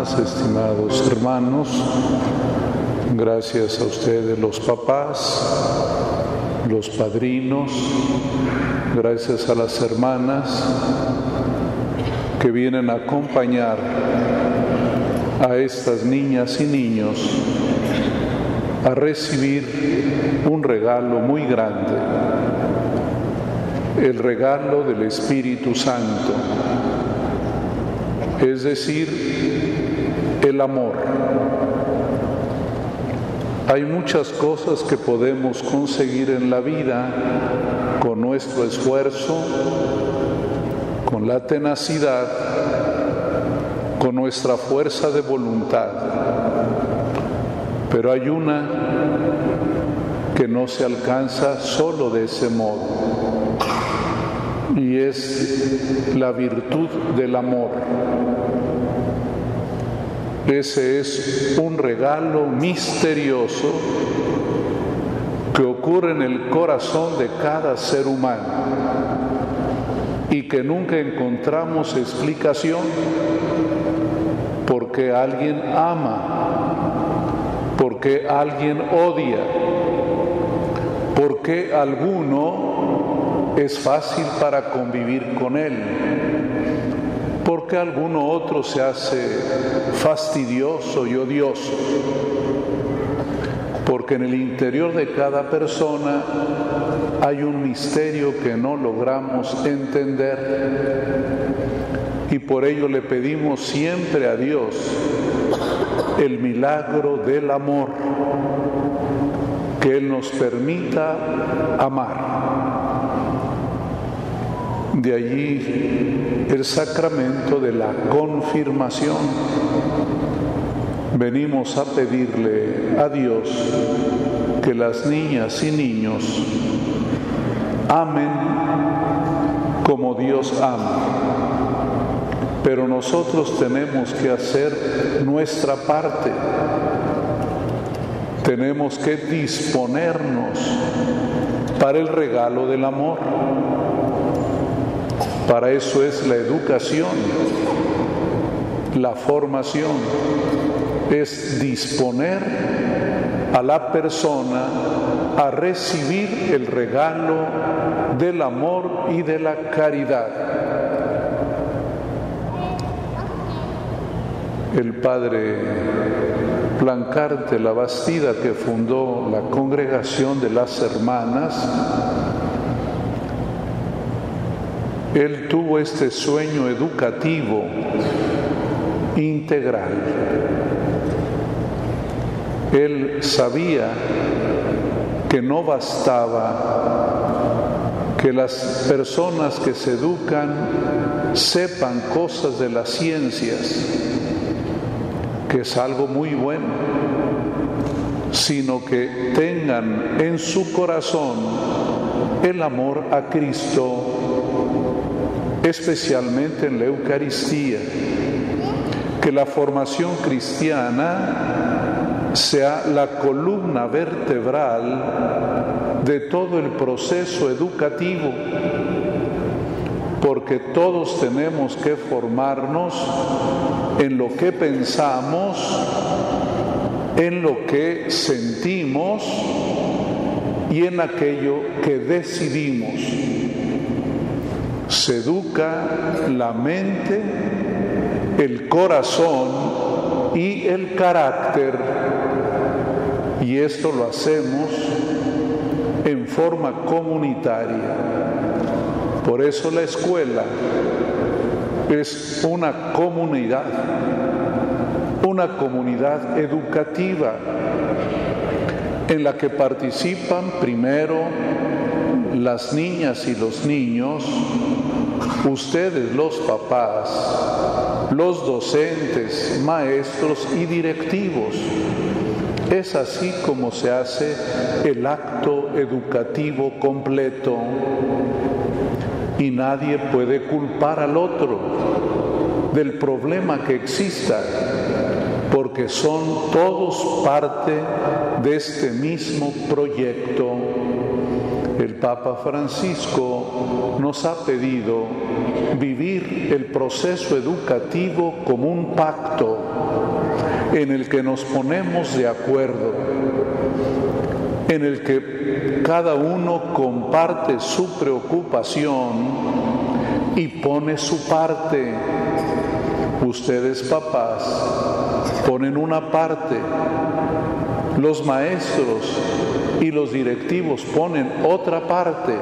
estimados hermanos, gracias a ustedes los papás, los padrinos, gracias a las hermanas que vienen a acompañar a estas niñas y niños a recibir un regalo muy grande, el regalo del Espíritu Santo, es decir, el amor. Hay muchas cosas que podemos conseguir en la vida con nuestro esfuerzo, con la tenacidad, con nuestra fuerza de voluntad. Pero hay una que no se alcanza solo de ese modo, y es la virtud del amor. Ese es un regalo misterioso que ocurre en el corazón de cada ser humano y que nunca encontramos explicación porque alguien ama, porque alguien odia, porque alguno es fácil para convivir con él, porque alguno otro se hace fastidioso y odioso, porque en el interior de cada persona hay un misterio que no logramos entender y por ello le pedimos siempre a Dios el milagro del amor, que Él nos permita amar. De allí el sacramento de la confirmación. Venimos a pedirle a Dios que las niñas y niños amen como Dios ama pero nosotros tenemos que hacer nuestra parte. Tenemos que disponernos para el regalo del amor. Para eso es la educación, la formación, es disponer a la persona a recibir el regalo del amor y de la caridad. el padre Plancarte la Bastida, que fundó la congregación de las hermanas, él tuvo este sueño educativo integral. Él sabía que no bastaba que las personas que se educan sepan cosas de las ciencias, que es algo muy bueno, sino que tengan en su corazón el amor a Cristo, especialmente en la Eucaristía, que la formación cristiana sea la columna vertebral de todo el proceso educativo, porque todos tenemos que formarnos en lo que pensamos, en lo que sentimos y en aquello que decidimos. Se educa la mente, el corazón y el carácter. Y esto lo hacemos en forma comunitaria. Por eso la escuela es una comunidad, una comunidad educativa en la que participan primero las niñas y los niños, ustedes los papás, los docentes, maestros y directivos. Es así como se hace el acto educativo completo y nadie puede culpar al otro del problema que exista, porque son todos parte de este mismo proyecto. El Papa Francisco nos ha pedido vivir el proceso educativo como un pacto en el que nos ponemos de acuerdo, en el que cada uno comparte su preocupación y pone su parte. Ustedes papás ponen una parte, los maestros y los directivos ponen otra parte,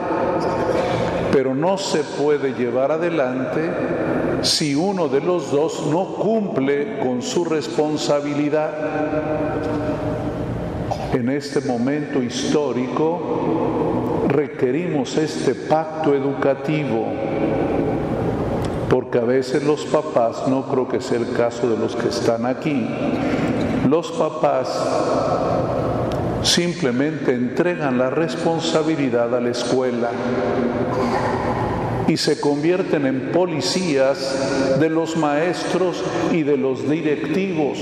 pero no se puede llevar adelante si uno de los dos no cumple con su responsabilidad. En este momento histórico requerimos este pacto educativo, porque a veces los papás, no creo que sea el caso de los que están aquí, los papás simplemente entregan la responsabilidad a la escuela y se convierten en policías de los maestros y de los directivos.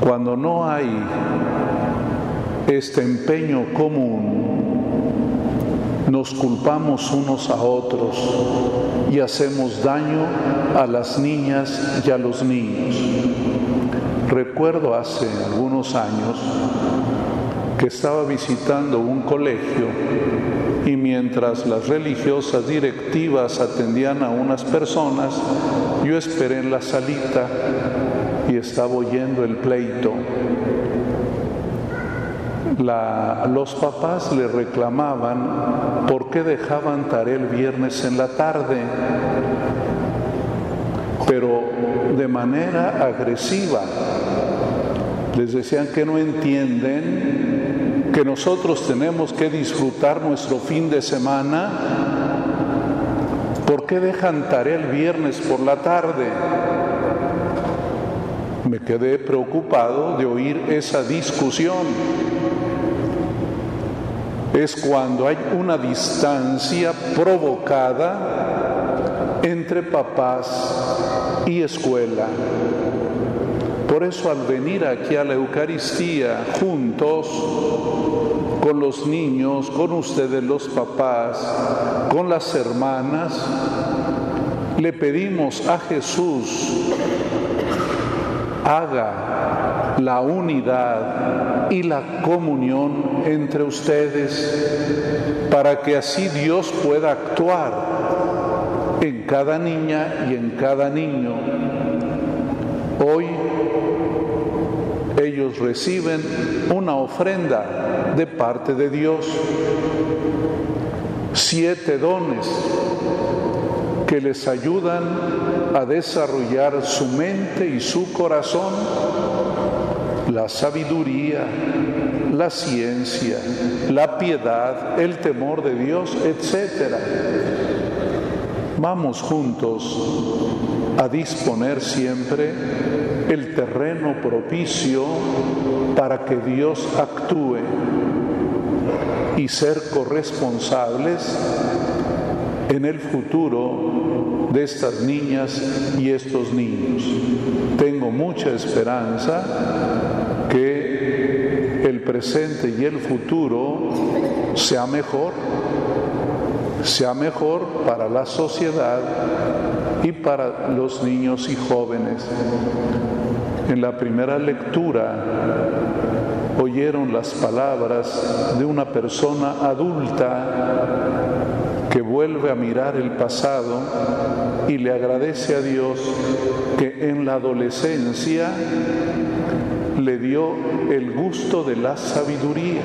Cuando no hay este empeño común, nos culpamos unos a otros y hacemos daño a las niñas y a los niños. Recuerdo hace algunos años que estaba visitando un colegio y mientras las religiosas directivas atendían a unas personas, yo esperé en la salita y estaba oyendo el pleito. Los papás le reclamaban por qué dejaban tarea el viernes en la tarde, pero de manera agresiva les decían que no entienden que nosotros tenemos que disfrutar nuestro fin de semana. ¿Por qué dejan tarea el viernes por la tarde? Me quedé preocupado de oír esa discusión. Es cuando hay una distancia provocada entre papás y escuela. Por eso al venir aquí a la Eucaristía juntos, con los niños, con ustedes los papás, con las hermanas, le pedimos a Jesús, haga la unidad y la comunión entre ustedes para que así Dios pueda actuar en cada niña y en cada niño. Hoy ellos reciben una ofrenda de parte de Dios, siete dones que les ayudan a desarrollar su mente y su corazón, la sabiduría, la ciencia, la piedad, el temor de Dios, etc. Vamos juntos a disponer siempre el terreno propicio para que Dios actúe y ser corresponsables en el futuro de estas niñas y estos niños. Tengo mucha esperanza que el presente y el futuro sea mejor, sea mejor para la sociedad y para los niños y jóvenes. En la primera lectura oyeron las palabras de una persona adulta que vuelve a mirar el pasado y le agradece a Dios que en la adolescencia le dio el gusto de la sabiduría.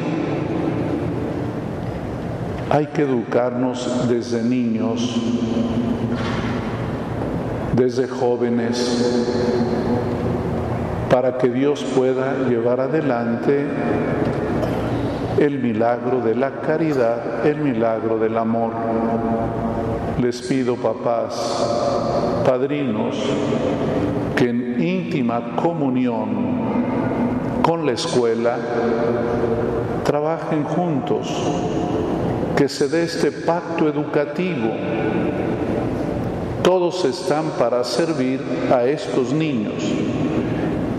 Hay que educarnos desde niños, desde jóvenes, para que Dios pueda llevar adelante el milagro de la caridad, el milagro del amor. Les pido, papás, padrinos, que en íntima comunión con la escuela trabajen juntos, que se dé este pacto educativo. Todos están para servir a estos niños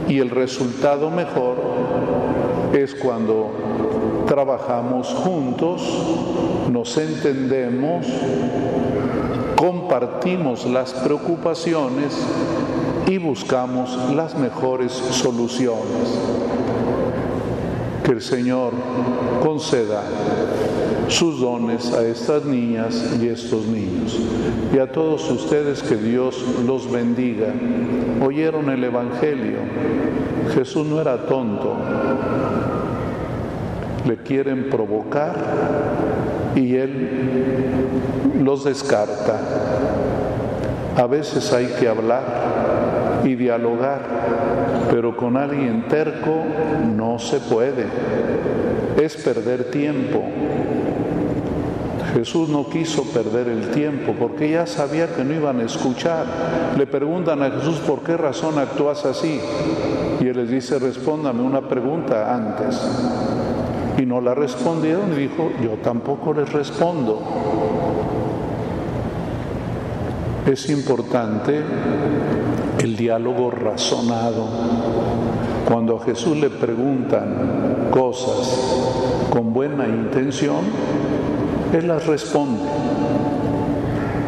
y el resultado mejor es cuando trabajamos juntos, nos entendemos, compartimos las preocupaciones y buscamos las mejores soluciones. Que el Señor conceda sus dones a estas niñas y estos niños. Y a todos ustedes que Dios los bendiga. Oyeron el Evangelio. Jesús no era tonto. Le quieren provocar y Él los descarta. A veces hay que hablar y dialogar, pero con alguien terco no se puede. Es perder tiempo. Jesús no quiso perder el tiempo porque ya sabía que no iban a escuchar. Le preguntan a Jesús por qué razón actúas así. Y él les dice, respóndame una pregunta antes. Y no la respondieron y dijo, yo tampoco les respondo. Es importante el diálogo razonado. Cuando a Jesús le preguntan cosas con buena intención, él las responde.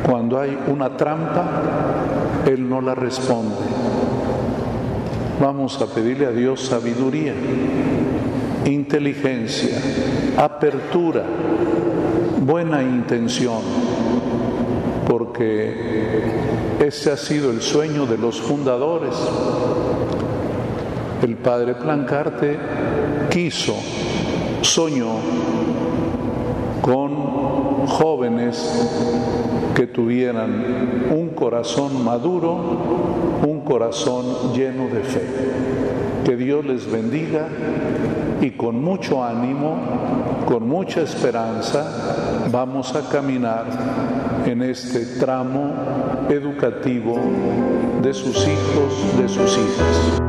Cuando hay una trampa, Él no la responde. Vamos a pedirle a Dios sabiduría, inteligencia, apertura, buena intención, porque ese ha sido el sueño de los fundadores. El padre Plancarte quiso, soñó con jóvenes que tuvieran un corazón maduro, un corazón lleno de fe. Que Dios les bendiga y con mucho ánimo, con mucha esperanza, vamos a caminar en este tramo educativo de sus hijos, de sus hijas.